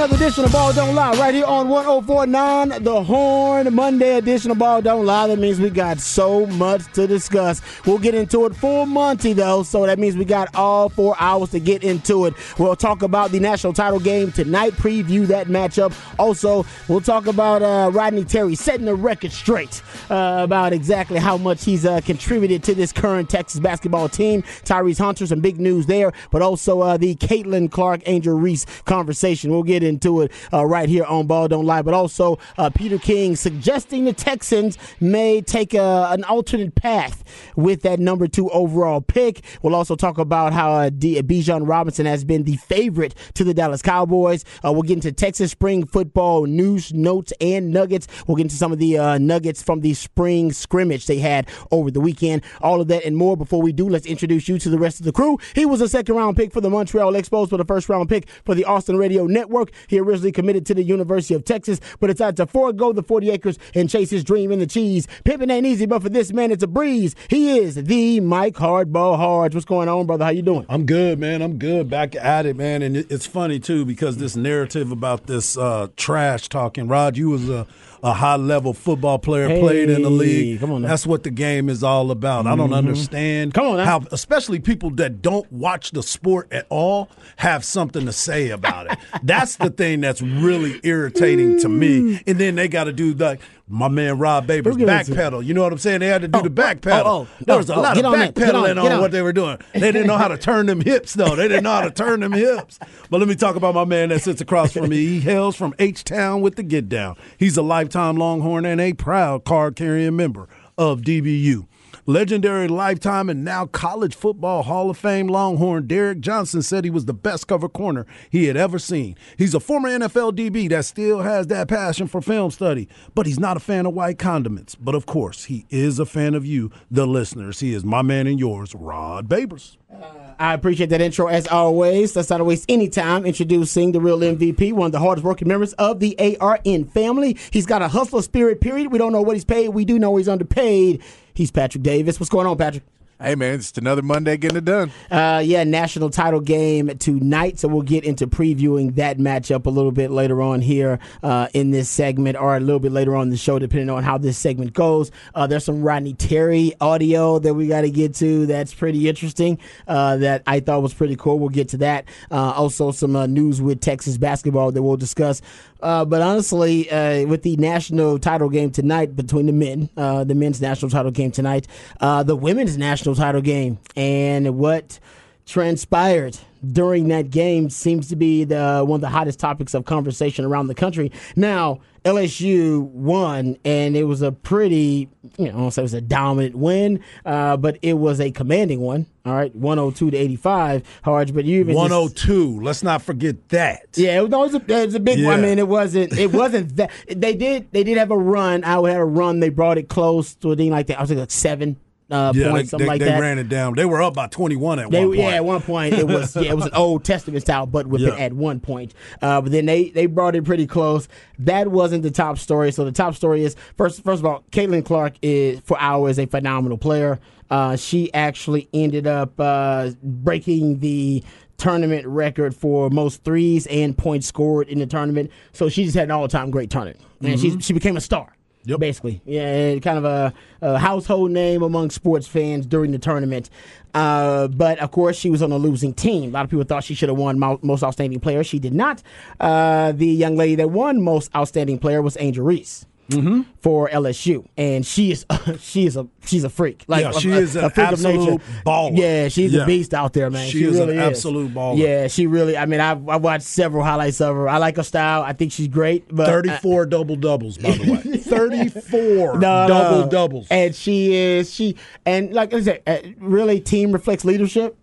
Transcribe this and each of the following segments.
Another edition of Ball Don't Lie right here on 1049 The Horn. Monday edition of Ball Don't Lie. That means we got so much to discuss. We'll get into it full Monty, though, so that means we got all four hours to get into it. We'll talk about the national title game tonight, preview that matchup. Also, we'll talk about uh, Rodney Terry setting the record straight uh, about exactly how much he's uh, contributed to this current Texas basketball team. Tyrese Hunter, some big news there, but also uh, the Caitlin Clark, Angel Reese conversation. We'll get into it uh, right here on Ball Don't Lie. But also, uh, Peter King suggesting the Texans may take a, an alternate path with that number two overall pick. We'll also talk about how uh, D- Bijan Robinson has been the favorite to the Dallas Cowboys. Uh, we'll get into Texas spring football news, notes, and nuggets. We'll get into some of the uh, nuggets from the spring scrimmage they had over the weekend. All of that and more. Before we do, let's introduce you to the rest of the crew. He was a second round pick for the Montreal Expos, but a first round pick for the Austin Radio Radio Network. He originally committed to the University of Texas, but decided to forego the 40 acres and chase his dream in the cheese. Pimping ain't easy, but for this man, it's a breeze. He is the Mike Hardball Hards. What's going on, brother? How you doing? I'm good, man. I'm good. Back at it, man. And it's funny too because this narrative about this uh, trash talking. Rod, you was a a high level football player, hey, played in the league. That's what the game is all about. Mm-hmm. I don't mm-hmm. understand. Come on, now. how especially people that don't watch the sport at all have something to say about it. that's the thing that's really irritating to me. Mm. And then they got to do like my man Rod Babers backpedal. You know what I'm saying? They had to do oh, the backpedal. Oh, oh, there was a oh, lot of backpedaling on, on, on what they were doing. They didn't know how to turn them hips though. They didn't know how to turn them hips. But let me talk about my man that sits across from me. He hails from H Town with the Get Down. He's a lifetime Longhorn and a proud card carrying member of DBU. Legendary lifetime and now college football Hall of Fame Longhorn Derrick Johnson said he was the best cover corner he had ever seen. He's a former NFL DB that still has that passion for film study, but he's not a fan of white condiments. But of course, he is a fan of you, the listeners. He is my man and yours, Rod Babers. Uh, I appreciate that intro as always. Let's not waste any time introducing the real MVP, one of the hardest working members of the ARN family. He's got a hustler spirit, period. We don't know what he's paid. We do know he's underpaid. He's Patrick Davis. What's going on, Patrick? Hey man, it's another Monday getting it done. Uh, yeah, national title game tonight, so we'll get into previewing that matchup a little bit later on here uh, in this segment, or a little bit later on the show, depending on how this segment goes. Uh, there's some Rodney Terry audio that we got to get to. That's pretty interesting. Uh, that I thought was pretty cool. We'll get to that. Uh, also, some uh, news with Texas basketball that we'll discuss. but honestly, with the national title game tonight between the men, the men's national title game tonight, the women's national national title game. And what transpired during that game seems to be the one of the hottest topics of conversation around the country. Now, LSU won, and it was a pretty, you know, I don't say it was a dominant win, uh, but it was a commanding one. All right, 102 to 85, Harge. But you even 102. Just, let's not forget that. Yeah, it was, a, it was a big yeah. one. I mean, it wasn't. It wasn't that. They did. They did have a run. I had a run. They brought it close to a thing like that. I was like seven uh, yeah, points, they, something they, like they that. ran it down. They were up by 21 at they, one point. Yeah, at one point it was yeah, it was an Old Testament style butt whipping yeah. at one point. Uh, but then they, they brought it pretty close. That wasn't the top story. So the top story is first first of all, Caitlin Clark is for hours a phenomenal player. Uh, she actually ended up uh, breaking the tournament record for most threes and points scored in the tournament. So she just had an all time great tournament. And mm-hmm. she she became a star. Yep. Basically, yeah, kind of a, a, household name among sports fans during the tournament. Uh, but of course, she was on a losing team. A lot of people thought she should have won most outstanding player. She did not. Uh, the young lady that won most outstanding player was Angel Reese mm-hmm. for LSU, and she is she is a she's a freak. Like yeah, she a, is a, an absolute baller. Yeah, she's yeah. a beast out there, man. She, she is really an absolute baller. Yeah, she really. I mean, I've, I watched several highlights of her. I like her style. I think she's great. But thirty-four I, double doubles, by the way. thirty-four. No, double doubles, and she is she and like I said, uh, really, team reflects leadership.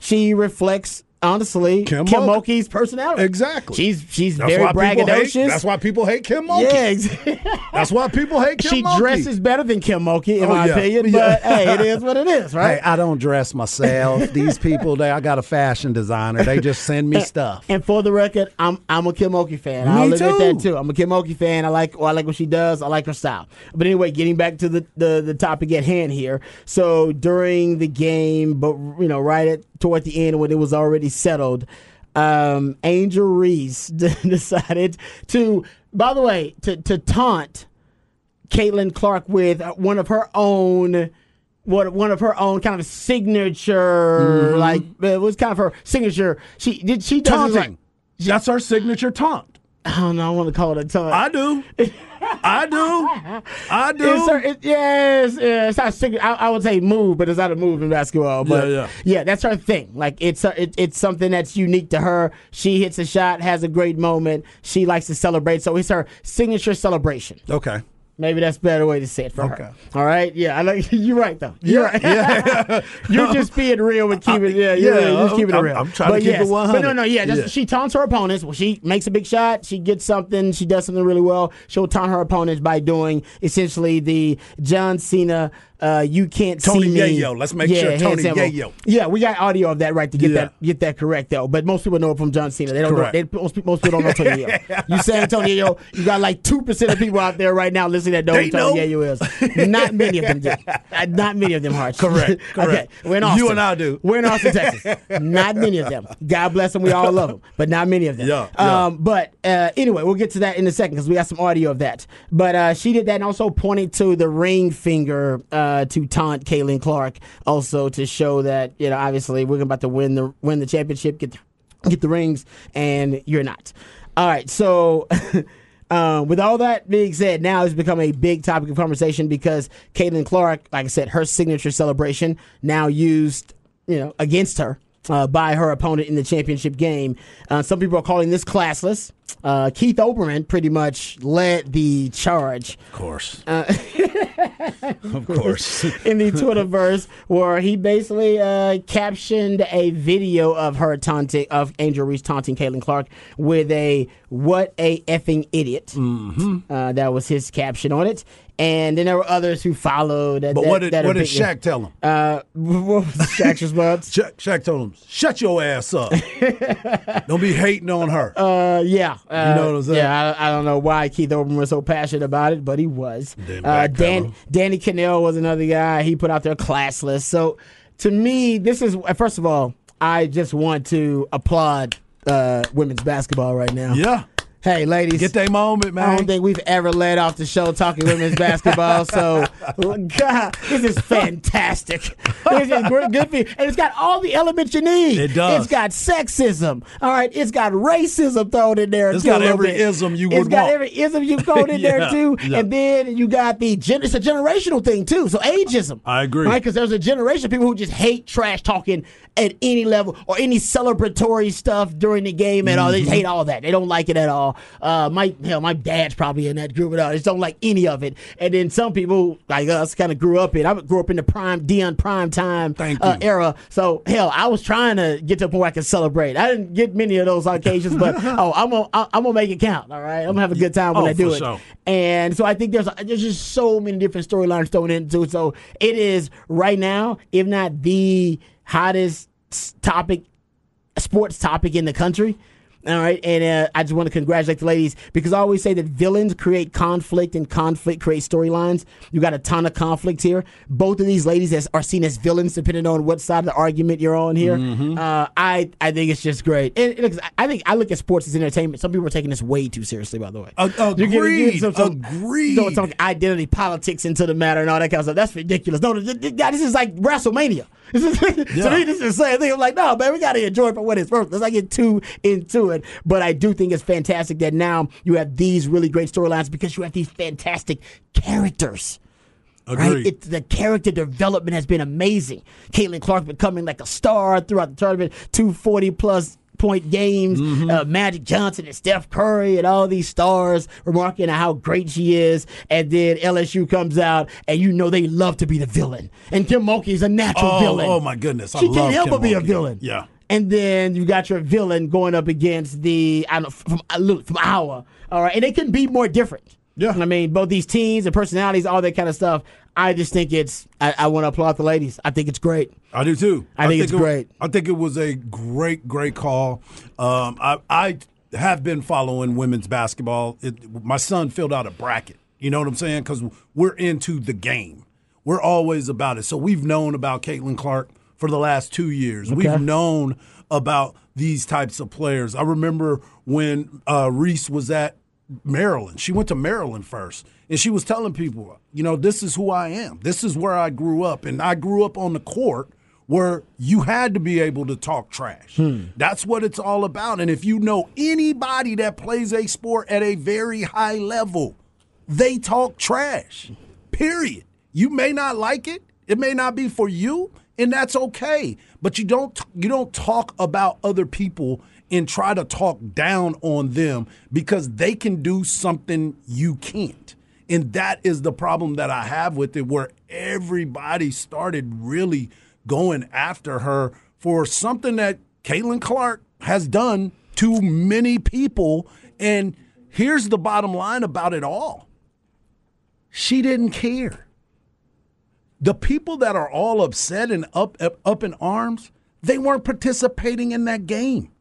She reflects honestly Kim, Kim Mulkey's personality. Exactly. She's she's that's very braggadocious. Hate, that's why people hate Kim Mulkey. Yeah, exactly. that's why people hate Kim she Mulkey. dresses better than Kim Mulkey, in oh, my yeah. opinion. But hey, it is what it is, right? Hey, I don't dress myself. These people, they I got a fashion designer. They just send me and, stuff. And for the record, I'm I'm a Kim Mulkey fan. Me I'll admit that too. I'm a Kim Mulkey fan. I like well, I like what she does. I like her style. But anyway, getting back to the, the the topic at hand here. So during the game, but you know, right at toward the end when it was already settled um, Angel Reese decided to, by the way, to, to taunt Caitlin Clark with one of her own. What one of her own kind of signature, Mm-hmm. like it was kind of her signature. She did she this, like Taunting. That's our signature taunt. I don't know. I want to call it a taunt. I do. I do. I do. It's her, it, yes, yeah, it's not I, I would say move, but it's not a move in basketball. But Yeah, yeah. that's her thing. Like it's a, it, it's something that's unique to her. She hits a shot, has a great moment. She likes to celebrate, so it's her signature celebration. okay. Maybe that's a better way to say it for Okay. her. All right, yeah, I like you're right though. You're right. Yeah. you're just being real with keeping yeah, yeah, you're just keeping it real. I'm trying to but keep it yes, But 100. no, no, yeah, just, Yeah. she taunts her opponents. Well, she makes a big shot. She gets something. She does something really well. She'll taunt her opponents by doing essentially the John Cena. Uh, you can't Tony see me. Yayo. Let's make sure Tony. Yayo. Yeah, we got audio of that right to get Yeah. that get that correct though. But most people know it from John Cena. They don't Correct. know. They, most, people- most people don't know Tony Yayo. You saying Tony Yayo? You got like two percent of people out there right now listening that know They who Tony. Yayo is. Not many of them do. Uh, Not many of them, Hearts. Correct, correct. okay, we're in Austin. You and I do. We're in Austin, Texas. Not many of them. God bless them. We all love them, but not many of them. Yeah, yeah. Um, but uh, anyway, we'll get to that in a second because we got some audio of that. But uh, she did that and also pointed to the ring finger uh, to taunt Caitlin Clark, also to show that you know obviously we're about to win the win the championship, get the, get the rings, and you're not. All right, so. Um, with all that being said, now it's become a big topic of conversation because Caitlin Clark, like I said, her signature celebration now used, you know, against her uh, by her opponent in the championship game. Uh, some people are calling this classless. Uh, Keith Olbermann pretty much led the charge Of course. Of course. in the Twitterverse where he basically uh, captioned a video of her taunting of Angel Reese taunting Caitlin Clark with a "What a effing idiot." Mm-hmm. Uh, that was his caption on it, and then there were others who followed. That, But that- what did what did Shaq tell him? Uh, what was Shaq's response? Shaq, Shaq told him, "Shut your ass up. Don't be hating on her." Uh, yeah, uh, know what I'm saying? Yeah, I, I don't know why Keith Olbermann was so passionate about it, but he was. Uh. Dan, Danny Kanell was another guy. He put out there classless. So to me, this is first of all, I just want to applaud uh, women's basketball right now. yeah. Hey, ladies, Get that moment, man. I don't think we've ever led off the show talking women's basketball. So, oh, God, this is fantastic. This is great, good for you. And it's got all the elements you need. It does. It's got sexism. All right. It's got racism thrown in there. It's too, got every bit. ism you It's would got want. every ism you thrown in there too. yeah. And then you got the gen- it's a generational thing too. So ageism. I agree. Right? Because there's a generation of people who just hate trash talking at any level or any celebratory stuff during the game at all. They just hate all that. They don't like it at all. Uh, my hell, my dad's probably in that group at all. They just don't like any of it. And then some people like us kind of grew up in. I grew up in the prime Deion prime time uh, era. So hell, I was trying to get to a point where I could celebrate. I didn't get many of those occasions, but oh, I'm gonna I'm gonna make it count. All right, I'm gonna have a good time when Oh, I do it. sure. And so I think there's there's just so many different storylines thrown into it. So it is right now, if not the hottest topic, sports topic in the country. All right, and uh, I just want to congratulate the ladies because I always say that villains create conflict and conflict creates storylines. You got a ton of conflict here. Both of these ladies as, are seen as villains depending on what side of the argument you're on here. Mm-hmm. Uh, I I think it's just great. And, and I think I look at sports as entertainment. Some people are taking this way too seriously, by the way. Ag- You're getting- you're getting agreed, agreed. So some identity politics into the matter and all that kind of stuff. That's ridiculous. No, th- th- this is like WrestleMania. This is, to Yeah. me, this is the same thing. I'm like, no, man, we got to enjoy it for what it's worth. Let's not get too into it. But I do think it's fantastic that now you have these really great storylines because you have these fantastic characters. Right? Agreed. It, the character development has been amazing. Caitlin Clark becoming like a star throughout the tournament, 240 plus point games. Mm-hmm. Uh, Magic Johnson and Steph Curry and all these stars remarking on how great she is. And then LSU comes out and you know they love to be the villain. And Kim Mulkey is a natural Oh, villain. oh my goodness. I She can't help Kim but be a villain. Yeah. And then you got your villain going up against the I don't know from uh, from Iowa. All right, and they couldn't be more different. Yeah. I mean both these teams and personalities, all that kind of stuff. I just think it's. I, I want to applaud the ladies. I think it's great. I do too. I think it's it- great. I think it was a great, great call. Um, I, I have been following women's basketball. It, my son filled out a bracket. You know what I'm saying? Because we're into the game. We're always about it. So we've known about Caitlin Clark for the last two years. Okay. We've known about these types of players. I remember when uh, Reese was at Maryland. She went to Maryland first, and she was telling people, you know, this is who I am. This is where I grew up, and I grew up on the court where you had to be able to talk trash. That's what it's all about. And if you know anybody that plays a sport at a very high level, they talk trash. Period. You may not like it. It may not be for you, and that's okay. But you don't you don't talk about other people and try to talk down on them because they can do something you can't. And that is the problem that I have with it where everybody started really going after her for something that Caitlin Clark has done to many people. And here's the bottom line about it all she didn't care. The people that are all upset and up, up up in arms, they weren't participating in that game.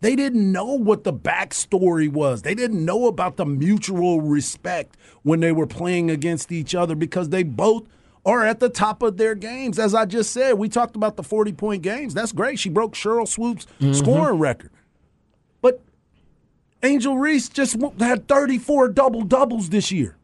They didn't know what the backstory was. They didn't know about the mutual respect when they were playing against each other because they both are at the top of their games. As I just said, we talked about the 40 point games. That's great. She broke Sheryl Swoopes' mm-hmm. scoring record. But Angel Reese just had 34 double doubles this year.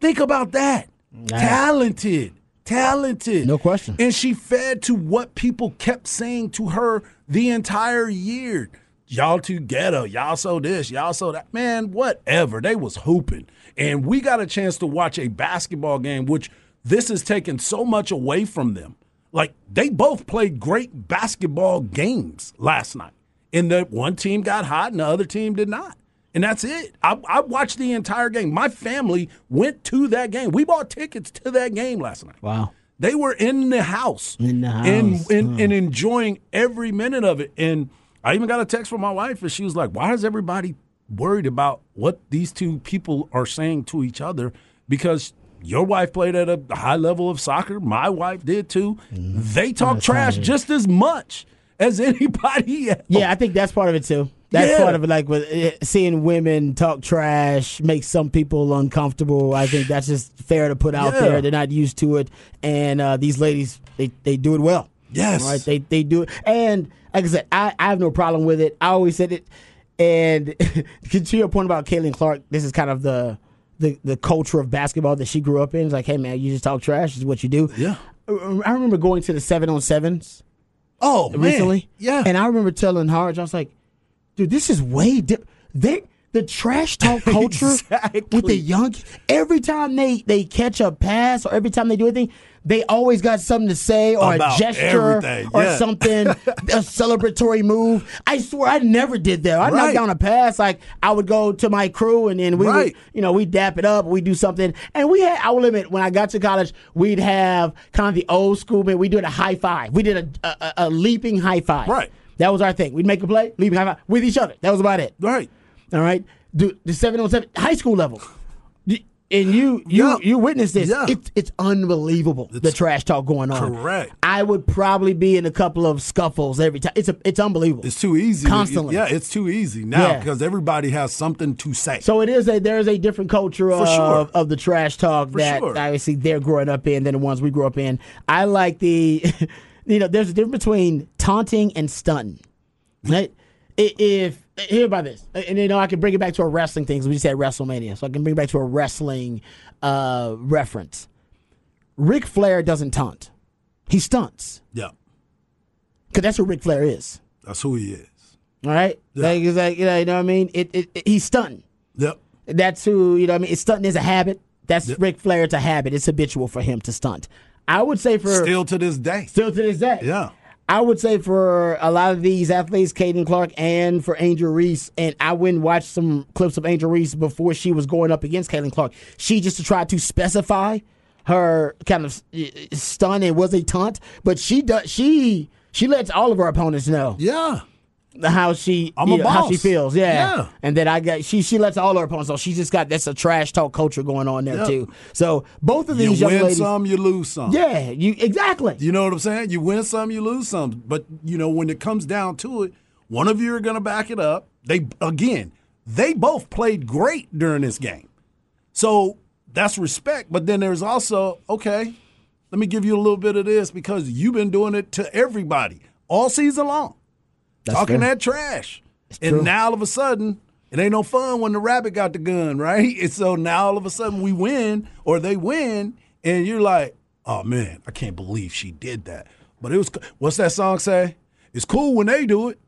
Think about that. Talented. Talented. No question. And she fed to what people kept saying to her the entire year. Y'all too ghetto. Y'all so this. Y'all so that. Man, whatever. They was hooping. And we got a chance to watch a basketball game, which this has taken so much away from them. Like, they both played great basketball games last night. And the one team got hot and the other team did not. And that's it. I, I watched the entire game. My family went to that game. We bought tickets to that game last night. Wow. They were in the house, In the and, house, and, and enjoying every minute of it. And I even got a text from my wife, and she was like, "Why is everybody worried about what these two people are saying to each other?" Because your wife played at a high level of soccer. My wife did too. Mm-hmm. They talk trash just as much as anybody else. Yeah, I think that's part of it too. That's Yeah. part of it. Like with eh, seeing women talk trash makes some people uncomfortable. I think that's just fair to put out Yeah. there. They're not used to it, and uh, these ladies they they do it well. Yes. right. They they do it, and like I said, I, I have no problem with it. I always said it, and to your point about Caitlin Clark, this is kind of the. The, the culture of basketball that she grew up in is like, hey man, you just talk trash. Is what you do. Yeah. I remember going to the seven on sevens Oh, man. recently. Yeah. And I remember telling Harge, I was like, dude, this is way different. They the trash talk culture Exactly. with the young every time they they catch a pass or every time they do anything, they always got something to say or About a gesture everything, or yeah. something, a celebratory move. I swear I never did that. I knocked down a pass, like I would go to my crew and then we Right. would, you know, we dap it up, we do something. And we had I will admit, when I got to college, we'd have kind of the old school, man, we did a high five. We did a, a, a leaping high five. Right. That was our thing. We'd make a play, high five with each other. That was about it. Right. All right. Do the seven on seven high school level. And you you Yeah. you witnessed this. Yeah. It's it's unbelievable the trash talk going on. Correct. I would probably be in a couple of scuffles every time. It's a, it's unbelievable. It's too easy. Constantly. Yeah, it's too easy now Yeah. because everybody has something to say. So it is a there is a different culture of, sure. of the trash talk For that sure. obviously they're growing up in than the ones we grew up in. I like the you know there's a difference between taunting and stunting. Right? If hear about this, and you know I can bring it back to a wrestling thing. We just had WrestleMania, so I can bring it back to a wrestling uh, reference. Ric Flair doesn't taunt; he stunts yeah, because that's what Ric Flair is. that's who he is. All right, Yeah. like, it's like you know, you know what I mean. It, it, it he's stunting. Yep. That's who you know. what I mean, it's stunting is a habit. That's Yep. Ric Flair. It's a habit. It's habitual for him to stunt. I would say for Still to this day. still to this day. Yeah. I would say for a lot of these athletes, Caitlin Clark and for Angel Reese, and I went and watched some clips of Angel Reese before she was going up against Caitlin Clark. She just tried to specify her kind of stun. It was a taunt, but she does she she lets all of her opponents know Yeah. How she I'm you know, how she feels. Yeah. Yeah. And then I got she she lets all her opponents know. She's just got that's a trash talk culture going on there too. So both of You these young win ladies. some, you lose some. Yeah, you exactly. You know what I'm saying? You win some, you lose some. But you know when it comes down to it, one of you are going to back it up. They again, they both played great during this game, so that's respect. But then there's also okay. Let me give you a little bit of this because you've been doing it to everybody all season long, That's talking fair. that trash. And true. now all of a sudden, it ain't no fun when the rabbit got the gun, right? And so now all of a sudden we win or they win, and you're like, oh man, I can't believe she did that. But it was, what's that song say? It's cool when they do it,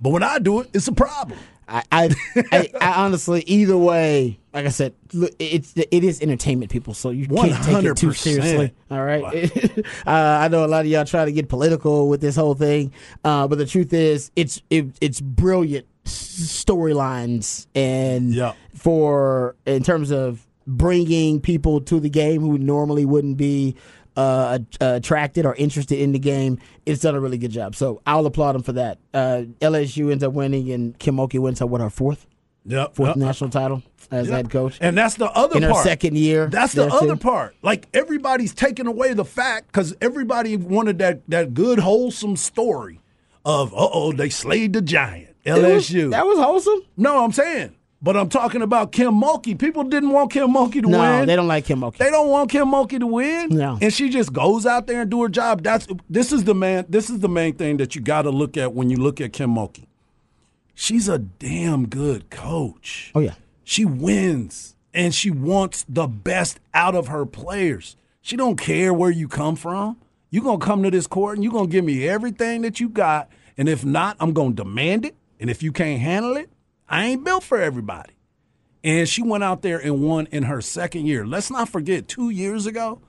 but when I do it, it's a problem. I, I, I, I honestly, either way, like I said, look, it's it is entertainment, people. So you can't take it too seriously. All right. uh, I know a lot of y'all try to get political with this whole thing, uh, but the truth is, it's it, it's brilliant storylines and Yeah. for in terms of bringing people to the game who normally wouldn't be uh, attracted or interested in the game. It's done a really good job. So I'll applaud them for that. Uh, LSU ends up winning, and Kim Mulkey wins her what her fourth Yep. fourth yep. national title as Yep. head coach. And that's the other In her part. second year That's the other too. part. Like everybody's taking away the fact because everybody wanted that that good wholesome story of uh oh they slayed the giant It was- LSU. that was wholesome. no, I'm saying, but I'm talking about Kim Mulkey. People didn't want Kim Mulkey to No, win. No, they don't like Kim Mulkey. They don't want Kim Mulkey to win. No. And she just goes out there and do her job. That's this is the man. This is the main thing that you got to look at when you look at Kim Mulkey. She's a damn good coach. oh yeah, She wins and she wants the best out of her players. She don't care where you come from. You're going to come to this court and you're going to give me everything that you got. And if not, I'm going to demand it. And if you can't handle it, I ain't built for everybody. And she went out there and won in her second year. Let's not forget, two years ago,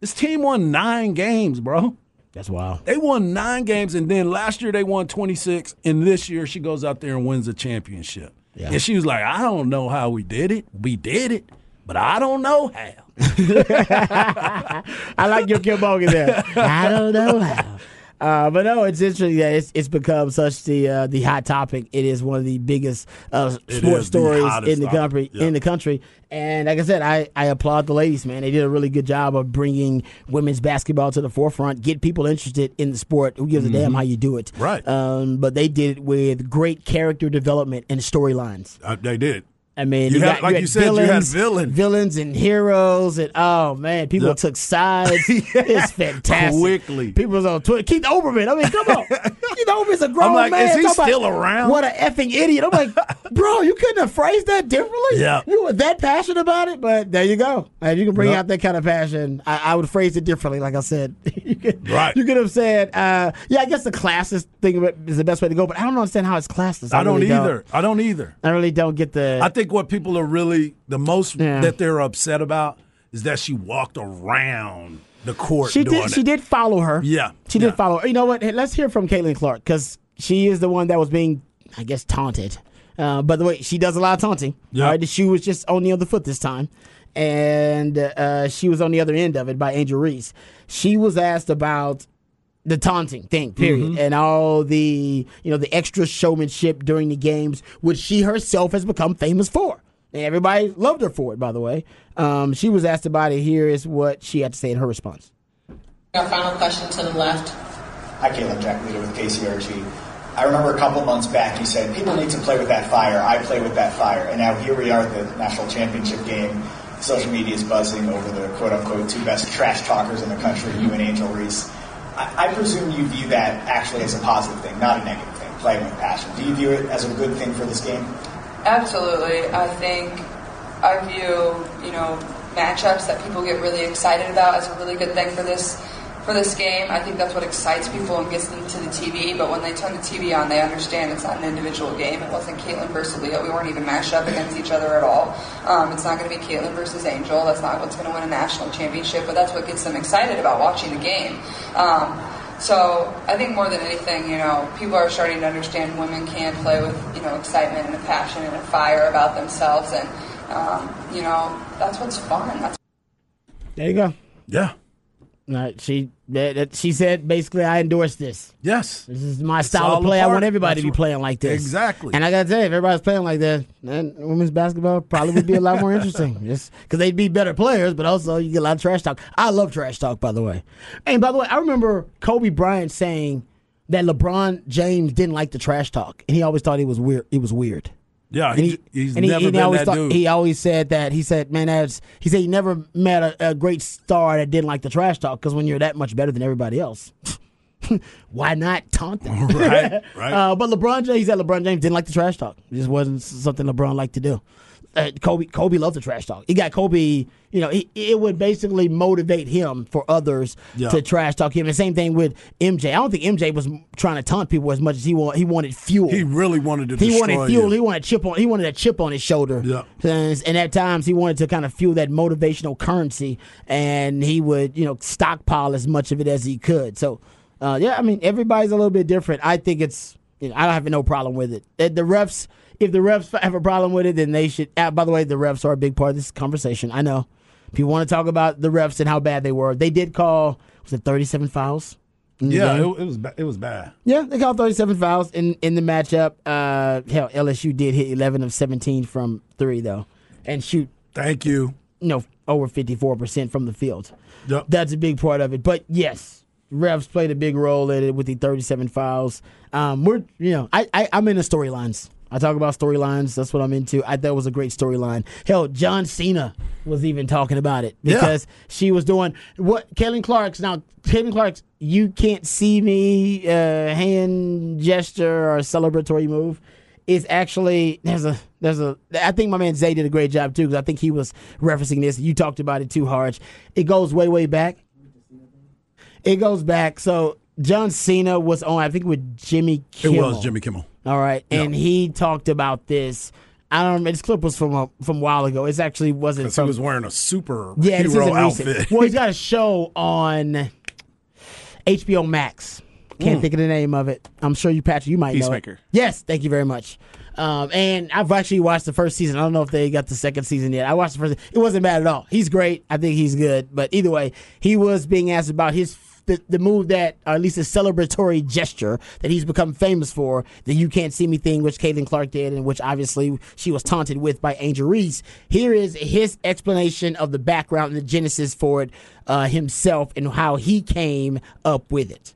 this team won nine games, bro. that's wild. They won nine games, and then last year they won 26, and this year she goes out there and wins a championship. Yeah. And she was like, I don't know how we did it. We did it, but I don't know how. I like your Kim there. I don't know how. Uh, but no, it's interesting that it's, it's become such the uh, the hot topic. It is one of the biggest uh, sports is the stories in the country. yeah. In the country, and like I said, I, I applaud the ladies, man. They did a really good job of bringing women's basketball to the forefront, get people interested in the sport. Who gives a damn how you do it? Mm-hmm. Right. Um, but they did it with great character development and storylines. Uh, they did. I mean, You you, had- got, like you, you said, you had villains, villain. villains and heroes, and oh man, people Yep. took sides. It's fantastic. Quickly. people was on Twitter. Keith Olbermann. I mean, come on, Keith Olbermann's a grown like, man. is he Talk about still around? What an effing idiot! I'm like, bro, you couldn't have phrased that differently. Yeah. you were that passionate about it, but there you go. And you can bring Yep. out that kind of passion. I, I would phrase it differently. Like I said, you could, Right. You could have said, uh, yeah, I guess the classist thing is the best way to go. But I don't understand how it's classist. I don't really either. I don't either. I really don't get the. I think what people are really the most Yeah. that they're upset about is that she walked around the court She did. She did follow her. Yeah, she yeah. did follow. her. You know what? Hey, Let's hear from Caitlin Clark because she is the one that was being, I guess, taunted. Uh, by the way, she does a lot of taunting. Yeah. Right, the shoe was just on the other foot this time, and uh, she was on the other end of it by Angel Reese. She was asked about the taunting thing, period, Mm-hmm. and all the you know the extra showmanship during the games, which she herself has become famous for. And everybody loved her for it, by the way. Um, she was asked about it. Here is what she had to say in her response. Our final question to the left. Hi, Caleb Jack Leader with KCRG. I remember a couple months back you said people need to play with that fire. I play with that fire. And now here we are at the national championship game. Social media is buzzing over the quote unquote two best trash talkers in the country, you and Angel Reese. I, presume you view that actually as a positive thing, not a negative thing, playing with passion. Do you view it as a good thing for this game? Absolutely. I think I view, you know, matchups that people get really excited about as a really good thing for this for this game. I think that's what excites people and gets them to the TV. But when they turn the TV on, they understand it's not an individual game. It wasn't Caitlin versus Leah. We weren't even matched up against each other at all. Um, it's not going to be Caitlin versus Angel. That's not what's going to win a national championship. But that's what gets them excited about watching the game. Um, so I think more than anything, you know, people are starting to understand women can play with, you know, excitement and a passion and a fire about themselves, and um, you know, that's what's fun. That's There you go. Yeah. Uh, she that, that- she said basically, I endorse this. Yes. This is my It's style of play. a I want everybody That's to be playing like this. Exactly. And I gotta tell you, if everybody's playing like that, then women's basketball probably would be a lot more interesting. Just because they'd be better players, but also you get a lot of trash talk. I love trash talk, by the way. And by the way, I remember Kobe Bryant saying that LeBron James didn't like the trash talk, and he always thought it was weird. It was weird. Yeah, And he- he's and never been always that dude. He always said that. He said, "Man, that's." He said he never met a, a great star that didn't like the trash talk because when you're that much better than everybody else, why not taunt them? Right, right. Uh, but LeBron James, he said LeBron James didn't like the trash talk. It just wasn't something LeBron liked to do. Uh, Kobe, Kobe loved the trash talk. He got Kobe. You know, he, it would basically motivate him for others Yeah. to trash talk him. And same thing with MJ. I don't think MJ was trying to taunt people as much as he want, he wanted fuel. He really wanted to He destroy wanted fuel. you. He wanted chip on. He wanted a chip on his shoulder. Yeah. And, and at times he wanted to kind of fuel that motivational currency, and he would you know stockpile as much of it as he could. So, uh, yeah, I mean everybody's a little bit different. I think it's you know, I don't have no problem with it. The refs, if the refs have a problem with it, then they should. Uh, by the way, the refs are a big part of this conversation. I know. People want to talk about the refs and how bad they were. They did call was it thirty seven fouls? yeah, it, it was it was bad. Yeah, they called 37 fouls in, in the matchup. Uh, hell, LSU did hit 11 of 17 from three, though, and shoot, Thank you. you know, over 54% from the field. Yep. That's a big part of it. But yes, refs played a big role in it with the 37 fouls. Um, we're, you know, I, I, I'm into storylines. I talk about storylines. That's what I'm into. I thought it was a great storyline. Hell, John Cena was even talking about it Yeah. because she was doing what Caitlin Clark's now. Caitlin Clark's "You Can't See Me" uh, hand gesture or celebratory move is actually there's a there's a I think my man Zay did a great job too because I think he was referencing this. You talked about it too, Harge. It goes way way back. It goes back. So John Cena was on I think with Jimmy It was Jimmy Kimmel. All right, and he talked about this. I don't remember. This clip was from a, from a while ago. It actually wasn't Because he was wearing a super yeah, hero outfit. recent. Well, he's got a show on HBO Max. Can't think of the name of it. I'm sure you, Patrick, you might know. Peacemaker. It. Yes, thank you very much. Um, and I've actually watched the first season. I don't know if they got the second season yet. I watched the first. It wasn't bad at all. He's great. I think he's good. But either way, he was being asked about his the, the move that, or at least a celebratory gesture that he's become famous for, the "You Can't See Me" thing, which Caitlin Clark did, and which obviously she was taunted with by Angel Reese. Here is his explanation of the background and the genesis for it uh, himself and how he came up with it.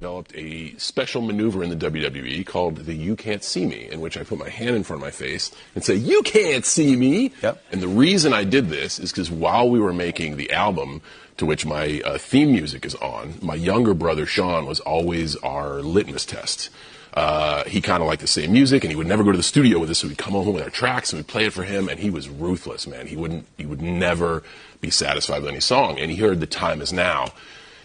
developed a special maneuver in the WWE called the You Can't See Me, in which I put my hand in front of my face and say, You can't see me. Yep. And the reason I did this is because while we were making the album to which my uh, theme music is on, my younger brother Sean was always our litmus test. Uh, he kind of liked the same music, and he would never go to the studio with us. So we'd come home with our tracks and we'd play it for him. And he was ruthless, man. He wouldn't, he would never be satisfied with any song. And he heard "The Time Is Now,"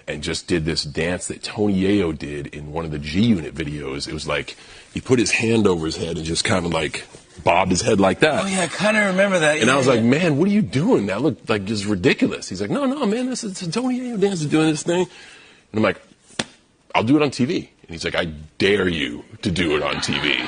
and just did this dance that Tony Yayo did in one of the G Unit videos. It was like he put his hand over his head and just kind of like bobbed his head like that. Oh yeah, I kind of remember that. And yeah, I was yeah. like, man, what are you doing? That looked like just ridiculous. He's like, no, no, man, this is Tony Yayo dance is doing this thing. And I'm like, I'll do it on TV. And he's like, I dare you to do it on TV.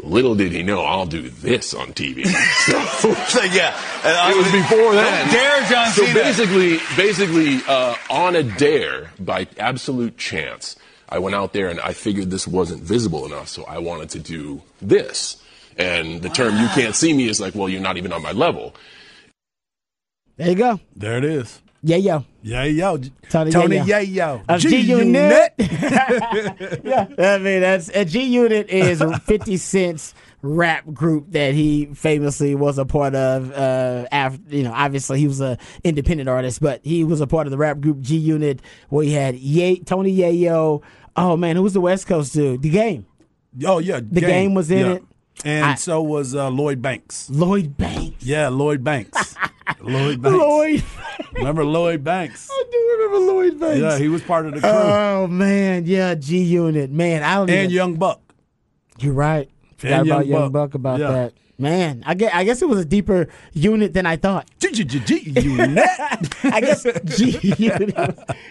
Little did he know I'll do this on TV. So So, yeah, and I it was before Don't then. dare John so Cena. basically, basically, uh, on a dare by absolute chance, I went out there and I figured this wasn't visible enough, so I wanted to do this. And the term "you can't see me" is like, well, you're not even on my level. There you go. There it is. Yeah, yo. Yeah, yo. Tony Tony Yayo. Yayo. Of G Unit. yeah, I mean that's a G Unit is 50 Cent's rap group that he famously was a part of. Uh, after you know, obviously he was a independent artist, but he was a part of the rap group G Unit where he had Ye- Tony Yayo. Oh man, who was the West Coast dude? The Game. Oh yeah, The game was in it. And I- so was uh, Lloyd Banks. Lloyd Banks. Yeah, Lloyd Banks. Lloyd Banks. Lloyd. Remember Lloyd Banks? I do remember Lloyd Banks. Yeah, he was part of the crew. Oh man, yeah, G Unit. Man, I don't and even. Young Buck. You're right. Forgot And about Young Buck. Buck about Yeah. that. Man, I guess, I guess it was a deeper unit than I thought. G-G-G Unit. I guess G unit.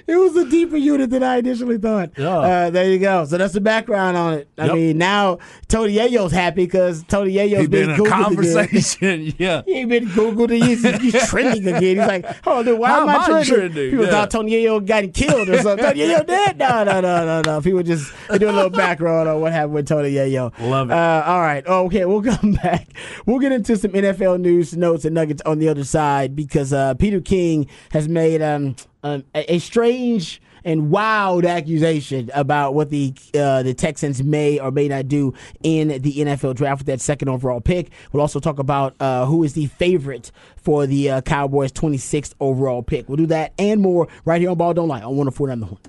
It was a deeper unit than I initially thought. Yeah. Uh, there you go. So that's the background on it. I Yep. mean, now Tony Yayo's happy because Tony Yayo's been been in a Googled again. conversation. yeah. He been Googled. He's, he's trending again. He's like, oh, dude, why How am I trending? trending? People Yeah. thought Tony Yayo got killed or something. Tony Yayo dead? No, no, no, no, no. People just do a little background on what happened with Tony Yayo. Love it. Uh, all right. Okay, we'll come back. We'll get into some NFL news, notes, and nuggets on the other side because uh, Peter King has made um, um, a, strange and wild accusation about what the uh, the Texans may or may not do in the NFL draft with that second overall pick. We'll also talk about uh, who is the favorite for the uh, Cowboys' 26th overall pick. We'll do that and more right here on Ball Don't Lie on 104.9 The Horn.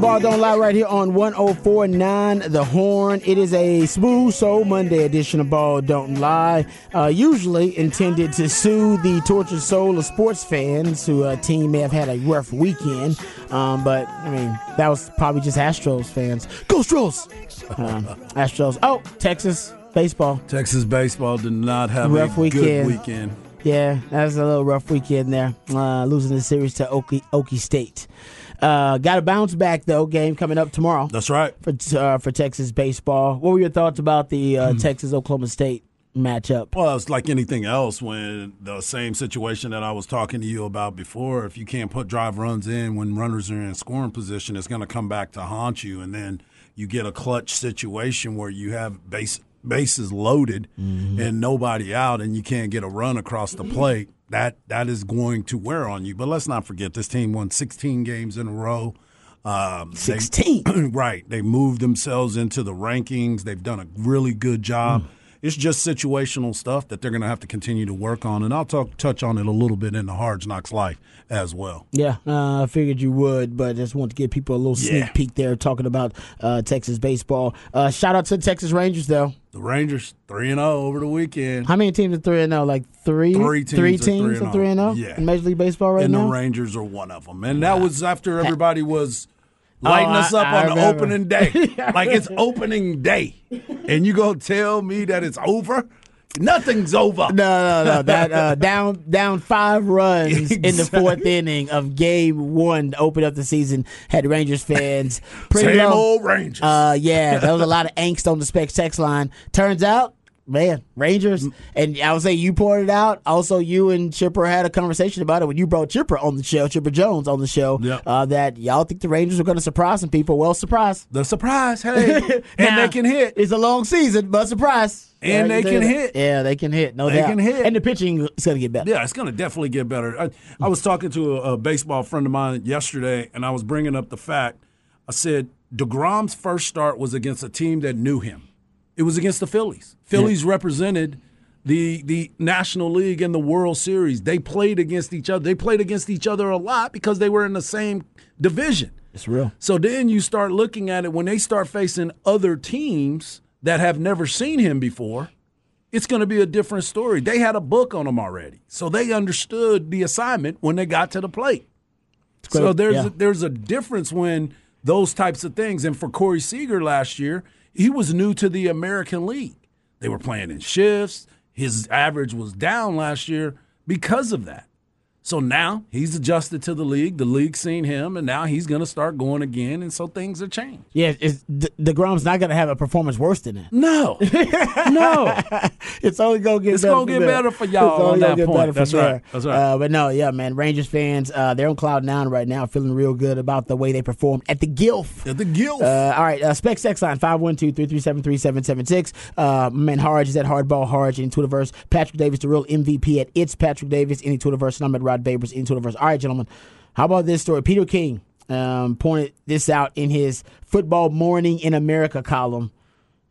Ball Don't Lie right here on 1049 The Horn. It is a smooth soul Monday edition of Ball Don't Lie. Uh, usually intended to soothe the tortured soul of sports fans who uh, team may have had a rough weekend. Um, but, I mean, that was probably just Astros fans. Go Astros! Um, Astros. Oh, Texas baseball. Texas baseball did not have Rough a weekend. good weekend. Yeah, that was a little rough weekend there. Uh, losing the series to Okie, Okie State. Uh, Got to bounce back though. Game coming up tomorrow That's right. for uh, for Texas baseball. What were your thoughts about the Hmm. uh, Texas Oklahoma State matchup? Well, it's like anything else when the same situation that I was talking to you about before. If you can't put drive runs in when runners are in scoring position, it's going to come back to haunt you. And then you get a clutch situation where you have base, bases loaded and nobody out, and you can't get a run across the plate. That that is going to wear on you. But let's not forget this team won 16 games in a row. Um, they- 16. right. They moved themselves into the rankings. They've done a really good job. It's just situational stuff that they're going to have to continue to work on, and I'll talk touch on it a little bit in the Hard Knocks life as well. Yeah, uh, I figured you would, but just want to give people a little Yeah. sneak peek there, talking about uh, Texas baseball. Uh, shout out to the Texas Rangers though. The Rangers three and zero over the weekend, How many teams are three and zero? Like three, Three teams three are teams three are three and oh? zero Yeah. in Major League Baseball right and now. And the Rangers are one of them. And that was after everybody was lighting Oh, us up I on the opening day, like it's opening day, and you gonna tell me that it's over? Nothing's over. No, no, no. That uh, down down five runs in the fourth inning of game one to open up the season had Rangers fans pretty Same low. old Rangers. Uh, yeah, there was a lot of angst on the Specs text line. Turns out, man, Rangers, and I would say you poured it out. Also, you and Chipper had a conversation about it when you brought Chipper on the show, Chipper Jones on the show. Yep. Uh, that y'all think the Rangers are going to surprise some people. Well, surprise. the surprise, hey, and Now, they can hit. It's a long season, but surprise. And Yeah, they can that. hit. Yeah, they can hit. No They doubt. can hit. And the pitching is going to get better. Yeah, it's going to definitely get better. I, I was talking to a, a baseball friend of mine yesterday, and I was bringing up the fact. I said Degrom's first start was against a team that knew him. It was against the Phillies. Phillies represented the the National League and the World Series. They played against each other. They played against each other a lot because they were in the same division. It's real. So then you start looking at it when they start facing other teams that have never seen him before. It's going to be a different story. They had a book on him already, so they understood the assignment when they got to the plate. So there's Yeah. a, there's a difference when those types of things. And for Corey Seager last year, he was new to the American League. They were playing in shifts. His average was down last year because of that. So now he's adjusted to the league. The league seen him, and now he's going to start going again. And so things are changed. Yeah, it's, the, deGrom's not going to have a performance worse than that. No, no. It's only going to get It's better. gonna get there. better for y'all on that point. That's right. That's right. Uh, but no, yeah, man. Rangers fans, uh, they're on cloud nine right now, feeling real good about the way they performed at the Gilf. At the Gilf. Uh, all right, uh, Spec Sex line 512-337-3776. Uh, my man Harge is at Hardball Harge in Twitterverse. Patrick Davis, the real MVP at It's Patrick Davis in Twitterverse. And I'm at Rod Babers in Twitterverse. All right, gentlemen, how about this story? Peter King um, pointed this out in his Football Morning in America column.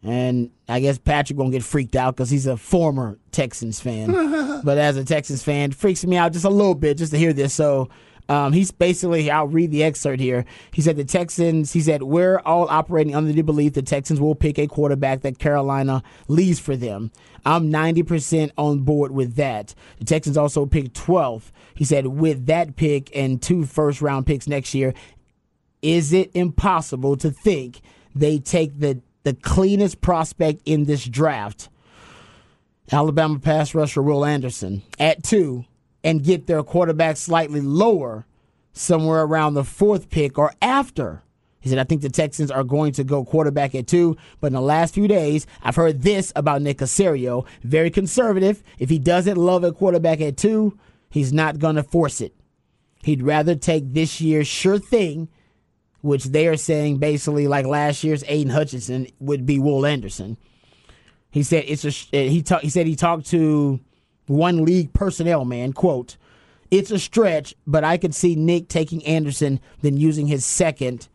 And I guess Patrick won't get freaked out because he's a former Texans fan. but as a Texans fan, freaks me out just a little bit just to hear this. So um, he's basically, I'll read the excerpt here. He said, The Texans, he said, we're all operating under the belief the Texans will pick a quarterback that Carolina leaves for them. I'm 90% on board with that. The Texans also picked 12th. He said, with that pick and two first round picks next year, is it impossible to think they take the the cleanest prospect in this draft? Alabama pass rusher Will Anderson at two and get their quarterback slightly lower, somewhere around the fourth pick or after. He said, I think the Texans are going to go quarterback at two, but in the last few days, I've heard this about Nick Caserio. Very conservative. If he doesn't love a quarterback at two, he's not going to force it. He'd rather take this year's sure thing, which they are saying basically like last year's Aidan Hutchinson would be Will Anderson. He said it's a he talk, he said he talked to one league personnel man quote it's a stretch but I could see Nick taking Anderson then using his second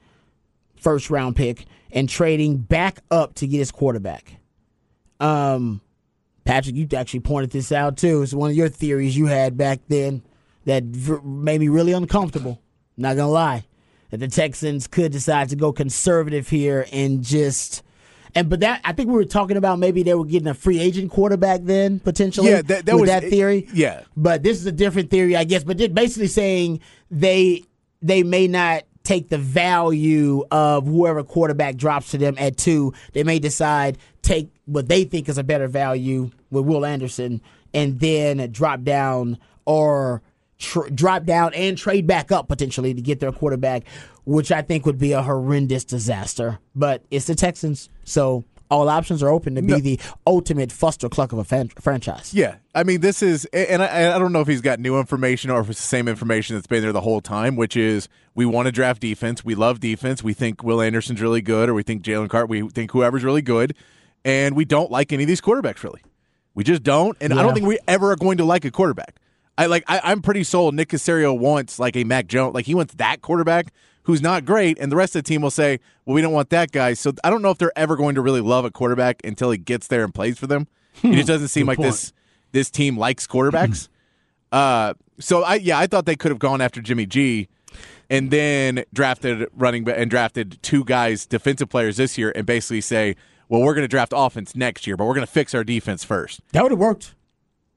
first round pick and trading back up to get his quarterback. Um Patrick you actually pointed this out too. It's one of your theories you had back then that v- made me really uncomfortable. Not to lie. That the Texans could decide to go conservative here and just and but that I think we were talking about maybe they were getting a free agent quarterback then potentially. Yeah, that- that with was- that theory. yeah. but this is a different theory, I guess. But they're basically saying they they may not take the value of whoever quarterback drops to them at two. They may decide take what they think is a better value with Will Anderson, and then drop down or tr- drop down and trade back up potentially to get their quarterback, which I think would be a horrendous disaster. But it's the Texans, so all options are open to be No. the ultimate fuster cluck of a fan- franchise. Yeah, I mean, this is, and I, I don't know if he's got new information or if it's the same information that's been there the whole time, which is we want to draft defense. We love defense. We think Will Anderson's really good, or we think Jalen Cart, we think whoever's really good, and we don't like any of these quarterbacks really. We just don't, and I don't think we ever are going to like a quarterback. I like, I, I'm pretty sold. Nick Caserio wants like a Mac Jones, like he wants that quarterback who's not great, and the rest of the team will say, well, we don't want that guy. So I don't know if they're ever going to really love a quarterback until he gets there and plays for them. It just doesn't seem like point. this this team likes quarterbacks. uh, so I yeah, I thought they could have gone after Jimmy G, and then drafted running and drafted two guys, defensive players this year, and basically say, well, we're going to draft offense next year, but we're going to fix our defense first. That would have worked.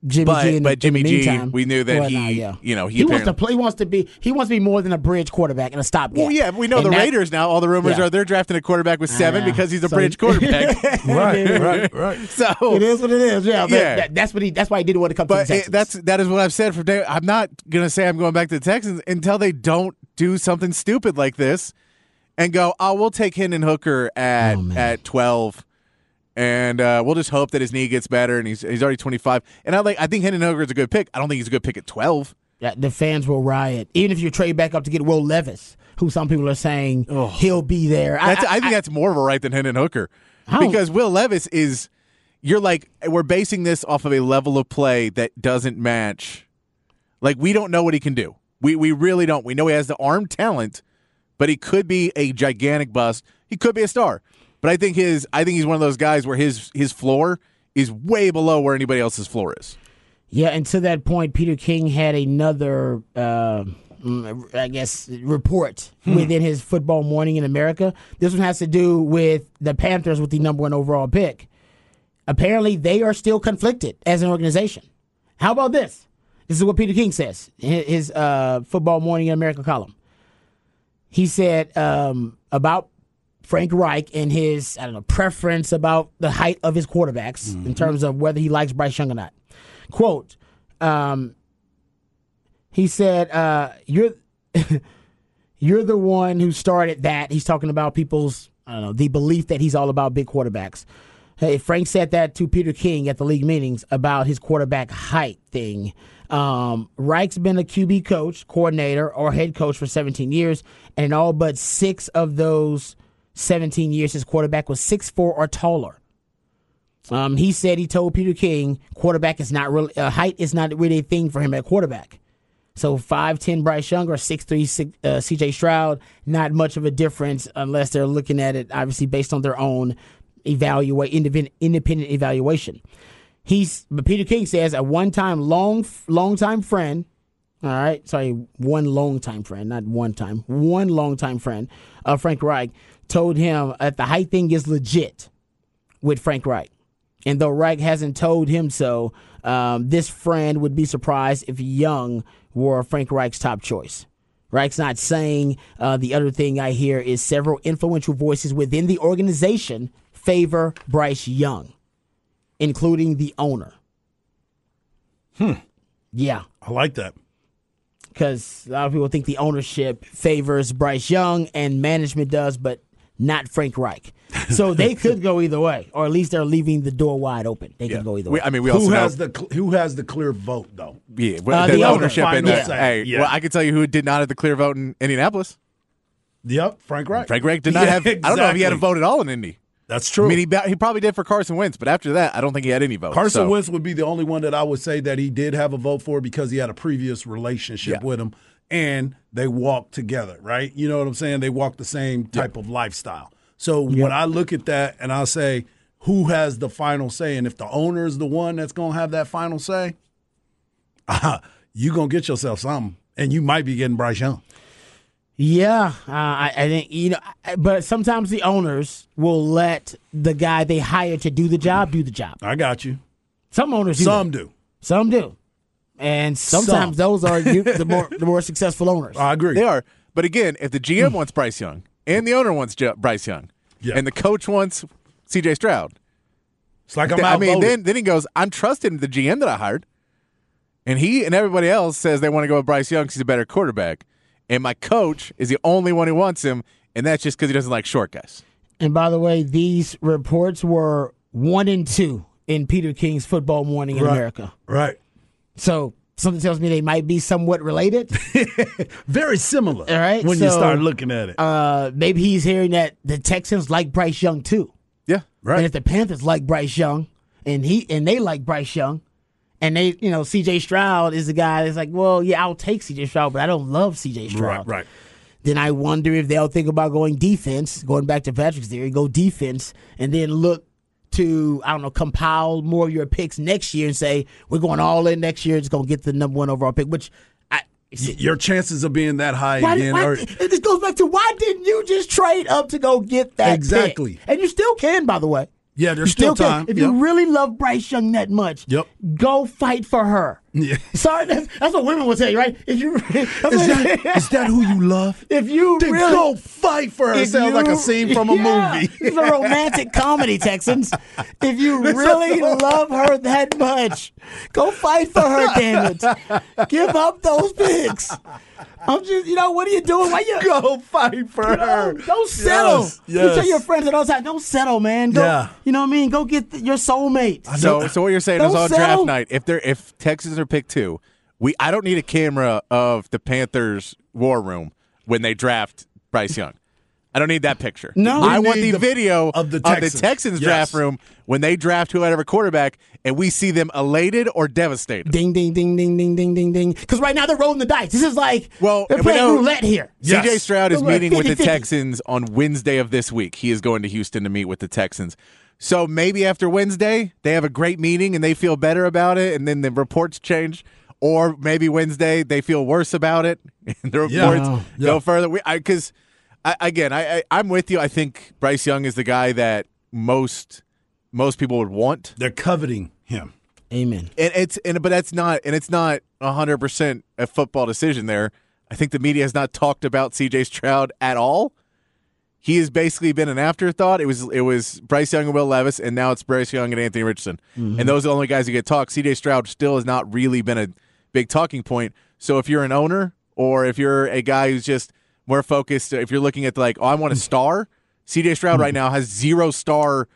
Jimmy But- G in the, but Jimmy in the G, we knew that Well, he, nah, yeah. you know, he he wants to play. He wants to be. He wants to be more than a bridge quarterback and a stopgap. Well, yeah, we know And the that- Raiders now. All the rumors Yeah. are they're drafting a quarterback with seven because he's a So- bridge quarterback. Right, right, right. so It is what it is. Yeah, but Yeah. that- that's what he. That's why he didn't want to come to But the it, that's that is what I've said from day. I'm not gonna say I'm going back to the Texans until they don't do something stupid like this, and go, oh, we'll take Hendon Hooker at Oh, at 12, and uh, we'll just hope that his knee gets better, and he's he's already 25. And I like I think Hendon Hooker is a good pick. I don't think he's a good pick at 12. Yeah, the fans will riot. Even if you trade back up to get Will Levis, who some people are saying he'll be there. That's, I, think that's more of a right than Hendon Hooker because Will Levis is. You're like we're basing this off of a level of play that doesn't match. Like we don't know what he can do. We we really don't. We know he has the arm talent, but he could be a gigantic bust. He could be a star. But I think his I think he's one of those guys where his his floor is way below where anybody else's floor is. Yeah, and to that point, Peter King had another, uh, I guess, report within his Football Morning in America. This one has to do with the Panthers with the number one overall pick. Apparently, they are still conflicted as an organization. How about this? This is what Peter King says in his uh, Football Morning in America column. He said um, about Frank Reich and his I don't know preference about the height of his quarterbacks in terms of whether he likes Bryce Young or not. Quote, um, he said, uh, "You're you're the one who started that." He's talking about people's I don't know the belief that he's all about big quarterbacks. Hey, Frank said that to Peter King at the league meetings about his quarterback height thing. Um, Reich's been a QB coach, coordinator, or head coach for 17 years, and in all but six of those 17 years, his quarterback was 6'4 or taller. Um, he said he told Peter King quarterback is not really uh, height is not really a thing for him at quarterback. So five ten Bryce Young or six three uh, C.J. Stroud, not much of a difference unless they're looking at it obviously based on their own evaluate independent independent evaluation. He's but Peter King says a one time long long time friend. All right, sorry, one long time friend, not one time, one long time friend of Frank Reich told him that the height thing is legit with Frank Reich. And though Reich hasn't told him so, um, this friend would be surprised if Young were Frank Reich's top choice. Reich's not saying uh, the other thing I hear is several influential voices within the organization favor Bryce Young, including the owner. Hmm. Yeah, I like that. because a lot of people think the ownership favors Bryce Young and management does, but not Frank Reich. So they could go either way, or at least they're leaving the door wide open. They Yeah. can go either We, way. I mean, we also Who know, has the cl- who has the clear vote though? yeah, well, Uh, the, the ownership in Final that. say. Hey, Yeah. well, I can tell you who did not have the clear vote in Indianapolis. Yep, Frank Reich. Frank Reich did not Yeah, have. I don't know if he had a vote at all in Indy. That's true. I mean, he, he probably did for Carson Wentz, but after that, I don't think he had any vote. Carson so. Wentz would be the only one that I would say that he did have a vote for because he had a previous relationship Yeah. with him and they walk together, right? You know what I'm saying? They walk the same type of lifestyle. So when I look at that and I say, who has the final say? And if the owner is the one that's going to have that final say, uh, you going to get yourself something. And you might be getting Bryce Young. Yeah, uh, I, I think you know, but sometimes the owners will let the guy they hire to do the job do the job. I got you. Some owners do. Some that. do. Some do, and sometimes Some. those are you, the more the more successful owners. I agree. They are. But again, if the GM hmm. wants Bryce Young and the owner wants J- Bryce Young Yeah. and the coach wants CJ Stroud, It's like I'm I mean, then then he goes, I'm trusting the GM that I hired. And he and everybody else says they want to go with Bryce Young because he's a better quarterback. And my coach is the only one who wants him, and that's just because he doesn't like short guys. And by the way, these reports were one and two in Peter King's Football Morning in Right. America. right. So something tells me they might be somewhat related. Very similar. All right, When you start looking at it. uh, maybe he's hearing that the Texans like Bryce Young too. Yeah. right. And if the Panthers like Bryce Young, and he and they like Bryce Young, and they, you know, C.J. Stroud is the guy that's like, well, yeah, I'll take C.J. Stroud, but I don't love C.J. Stroud. right, Stroud. right. Then I wonder if they'll think about going defense, going back to Patrick's theory, go defense, and then look to I don't know, compile more of your picks next year and say we're going all in next year. It's going to get the number one overall pick, which. I, Your chances of being that high why, again why, are it just goes back to why didn't you just trade up to go get that pick? Exactly. And you still can, by the way. Yeah, there's You still, still can. time. If Yep. you really love Bryce Young that much, Yep. go fight for her. Yeah. Sorry, that's, that's what women will tell you, right? If you Is that, is that who you love? if you Then really go fight for her. Sounds like a scene from a Yeah, movie. It's a romantic comedy, Texans. If you really love her that much, go fight for her, damn it. Give up those picks. I'm just, you know, what are you doing? Why you Go fight for her. Don't, don't settle. Yes, You tell your friends at all times, don't settle, man. Go, Yeah. You know what I mean? Go get the, your soulmate. So, so what you're saying is Don't on settle. draft night, if they're if Texans are picked two, we I don't need a camera of the Panthers war room when they draft Bryce Young. I don't need that picture. No. I want the, the- video of the of Texans. the Texans Yes. draft room when they draft whoever quarterback, and we see them elated or devastated. Ding, ding, ding, ding, ding, ding, ding, ding. Because right now they're rolling the dice. This is like Well, they're we playing know- roulette here. Yes. CJ Stroud is meeting with the 50-50. Texans on Wednesday of this week. He is going to Houston to meet with the Texans. So maybe after Wednesday, they have a great meeting and they feel better about it, and then the reports change. Or maybe Wednesday they feel worse about it, and the Yeah. reports Yeah. go further. Because I, again, I, I I'm with you. I think Bryce Young is the guy that most most people would want, They're coveting him. Amen. and it's and but that's not and it's not hundred percent a football decision. There, I think the media has not talked about C.J. Stroud at all. He has basically been an afterthought. It was it was Bryce Young and Will Levis, and now it's Bryce Young and Anthony Richardson, mm-hmm. and those are the only guys who get talked. C.J. Stroud still has not really been a big talking point. So if you're an owner or if you're a guy who's just more focused, if you're looking at like, oh, I want a star, C.J. Stroud right now has zero star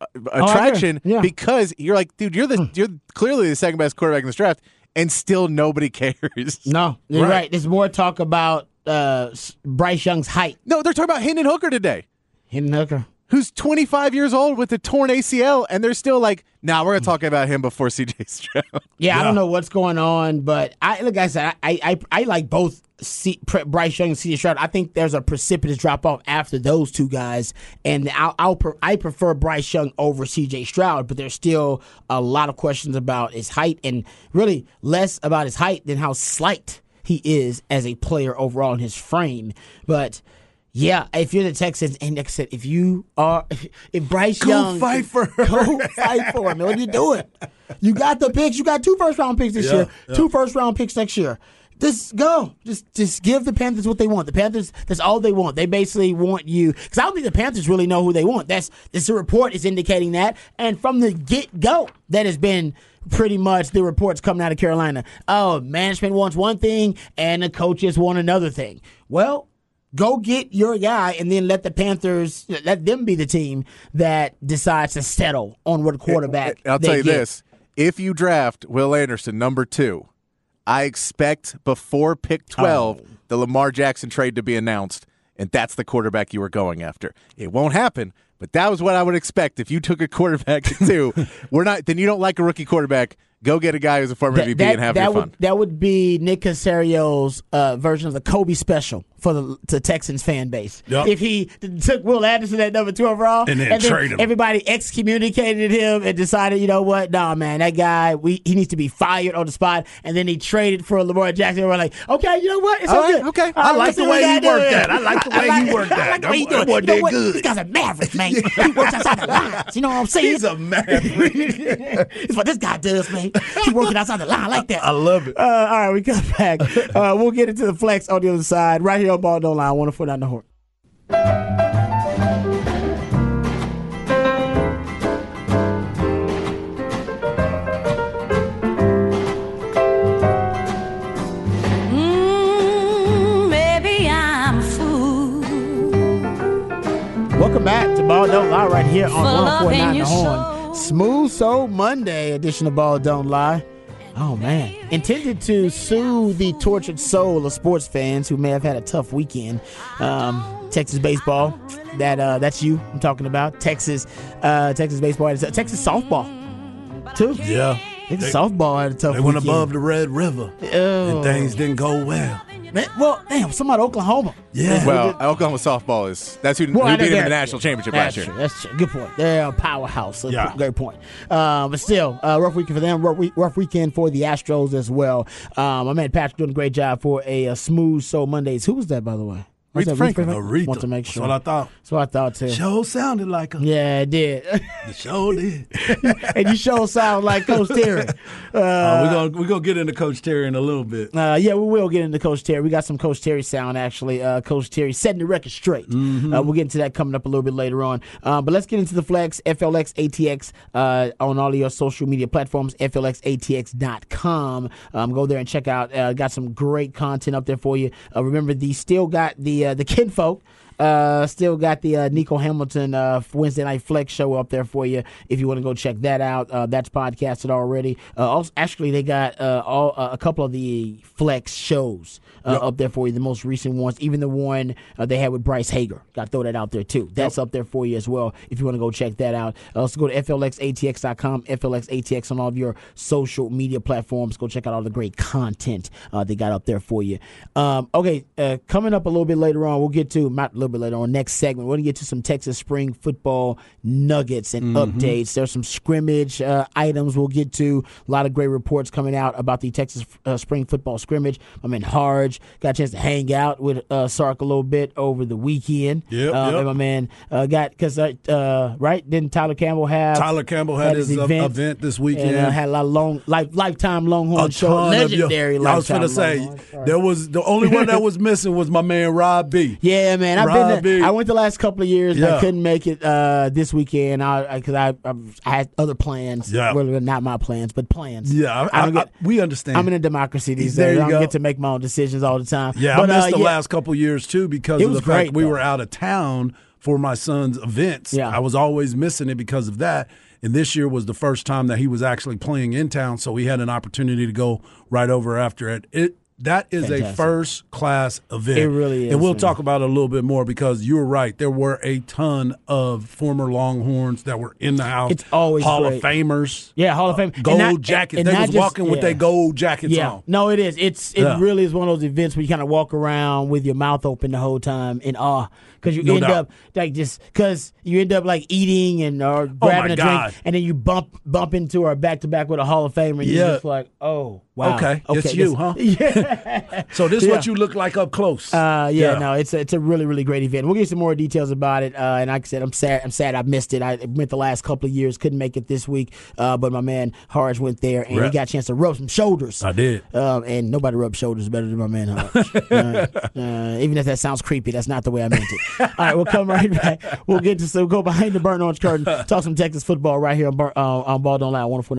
uh, attraction Yeah. because you're like, dude, you're the you're clearly the second best quarterback in this draft, and still nobody cares. No, you're right. Right. There's more talk about uh, Bryce Young's height. No, they're talking about Hendon Hooker today, Hidden hooker. Who's 25 years old with a torn ACL, and they're still like, nah, we're gonna talk about him before CJ Stroud. Yeah, I don't know what's going on, but I like I said, I I, I like both C, Bryce Young and C.J. Stroud. I think there's a precipitous drop off after those two guys, and I'll, I'll pre- I prefer Bryce Young over C.J. Stroud, but there's still a lot of questions about his height, and really less about his height than how slight he is as a player overall in his frame. But yeah, if you're the Texans, and like I said, if you are, if, if Bryce Go Young, fight for her. go fight for him. man. What are you doing? You got the picks. You got two first round picks this Yeah, year, yeah. two first round picks next year. Just go. Just just give the Panthers what they want. The Panthers, that's all they want. They basically want you because I don't think the Panthers really know who they want. That's this report is indicating that, and from the get go, that has been pretty much the reports coming out of Carolina. Oh, management wants one thing and the coaches want another thing. Well, go get your guy and then let the Panthers let them be the team that decides to settle on what quarterback. I'll tell you get. this: if you draft Will Anderson number two, I expect before pick twelve Oh. the Lamar Jackson trade to be announced, and that's the quarterback you were going after. It won't happen, but that was what I would expect if you took a quarterback at two. we're not. Then you don't like a rookie quarterback. Go get a guy who's a former That, MVP that, and have that your would fun. that would be Nick Caserio's uh, version of the Kobe special for the to Texans fan base. Yep. If he took Will Anderson at number two overall And then trade him. everybody excommunicated him and decided, you know what, nah, man, that guy, we he needs to be fired on the spot. And then he traded for Lamar Jackson. And we're like, okay, you know what, it's All all right, good. okay. All I like let's the way he worked that. I like the way he worked I that. like the way he That do it. boy You know what? good. This guy's a maverick, man. he works outside the lines. You know what I'm saying? He's a maverick. it's what this guy does, man. He working outside the line like that. I love it. Uh, all right, we come back. Uh, we'll get into the flex on the other side, right here on Ball Don't Lie. One foot down the horn. Mm, maybe I'm a fool. Welcome back to Ball Don't Lie, right here on For 149 The Horn. Smooth Soul Monday edition of Ball Don't Lie. Oh man, intended to soothe the tortured soul of sports fans who may have had a tough weekend. Um, Texas baseball, that uh, that's you I'm talking about. Texas, uh, Texas baseball, a- Texas softball, too. Yeah. Texas softball had a tough They went above the Red River, Oh. and things didn't go well. Man, well, damn, somebody Oklahoma. Yeah. Well, Oklahoma softball is that's who, Well, who beat him in the national championship That's last year. true. That's true. Good point. They're a powerhouse. So Yeah. Great point. Uh, but still, uh, rough weekend for them. Rough, week, rough weekend for the Astros as well. Um, my man Patrick doing a great job for a, uh smooth soul Mondays. Who was that, by the way? Was Aretha that Franklin. Aretha. Want to make sure. That's sure. what I thought. That's what I thought too. Show sounded like a. Yeah, it did. The show did. and you show sound like Coach Terry. Uh, we're gonna we're gonna get into Coach Terry in a little bit. Uh, yeah, we will get into Coach Terry. We got some Coach Terry sound actually. Uh, Coach Terry setting the record straight. Mm-hmm. Uh, we'll get into that coming up a little bit later on. Uh, but let's get into the flex FLX ATX uh, on all of your social media platforms. FLXATX.com. Um, go there and check out. Uh, got some great content up there for you. Uh, remember, the still got the uh, the kinfolk. Uh, still got the uh, Nico Hamilton uh, Wednesday Night Flex show up there for you if you want to go check that out. Uh, that's podcasted already. Uh, also, actually, they got uh, all uh, a couple of the Flex shows uh, up there for you. The most recent ones, even the one uh, they had with Bryce Hager. Got to throw that out there too. That's up there for you as well if you want to go check that out. Uh, also, go to FLXATX.com, FLXATX on all of your social media platforms. Go check out all the great content uh, they got up there for you. Um, okay, uh, coming up a little bit later on, we'll get to a little bit later on next segment. We're gonna get to some Texas spring football nuggets and updates. There's some scrimmage uh, items we'll get to. A lot of great reports coming out about the Texas uh, spring football scrimmage. I'm in Harge got a chance to hang out with uh, Sark a little bit over the weekend. Yeah, uh, yep. And my man uh, got because uh, uh, right didn't Tyler Campbell have Tyler Campbell had his, uh, event this weekend. and had a lot of long life lifetime Longhorn show ton of legendary. yo- I was gonna say there was the only one that was missing was my man Rob B. Yeah, man. I've Rob been. I went the last couple of years. and I couldn't make it uh, this weekend. I because I, I, I had other plans. Yeah. well, not my plans, but plans. Yeah, I, I don't I- get- we understand. I'm in a democracy these There days. I don't go. get to make my own decisions all the time. Yeah, but, I missed uh, the yeah. last couple of years too because It of was the fact great, we though. were out of town for my son's events. Yeah. I was always missing it because of that. And this year was the first time that he was actually playing in town, so we had an opportunity to go right over after it. It that is a first class event. It really is, And we'll man. talk about it a little bit more because you're right. There were a ton of former Longhorns that were in the house. It's always Hall great. of Famers. Yeah, Hall of Fame. And Gold not- jackets. and they was just- walking with yeah. their gold jackets Yeah, on. no, it is. It's it Yeah. really is one of those events where you kind of walk around with your mouth open the whole time in awe because you No end doubt. up like just because you end up like eating and or Oh, grabbing my a God. drink and then you bump bump into or back to back with a Hall of Famer and you're just like, oh wow, Okay, okay, it's you, huh? Yeah, So this is Yeah. what you look like up close. Uh, yeah, no, it's a, it's a really really great event. We'll get some more details about it. Uh, and like I said, I'm sad. I'm sad I missed it. I went the last couple of years, couldn't make it this week. Uh, but my man Harge went there and he got a chance to rub some shoulders. I did. Um, and nobody rubs shoulders better than my man Harge. uh, uh, even if that sounds creepy, that's not the way I meant it. All right, we'll come right back. We'll get to so go behind the burnt orange curtain, talk some Texas football right here on, uh, on Ball Don't Lie 104.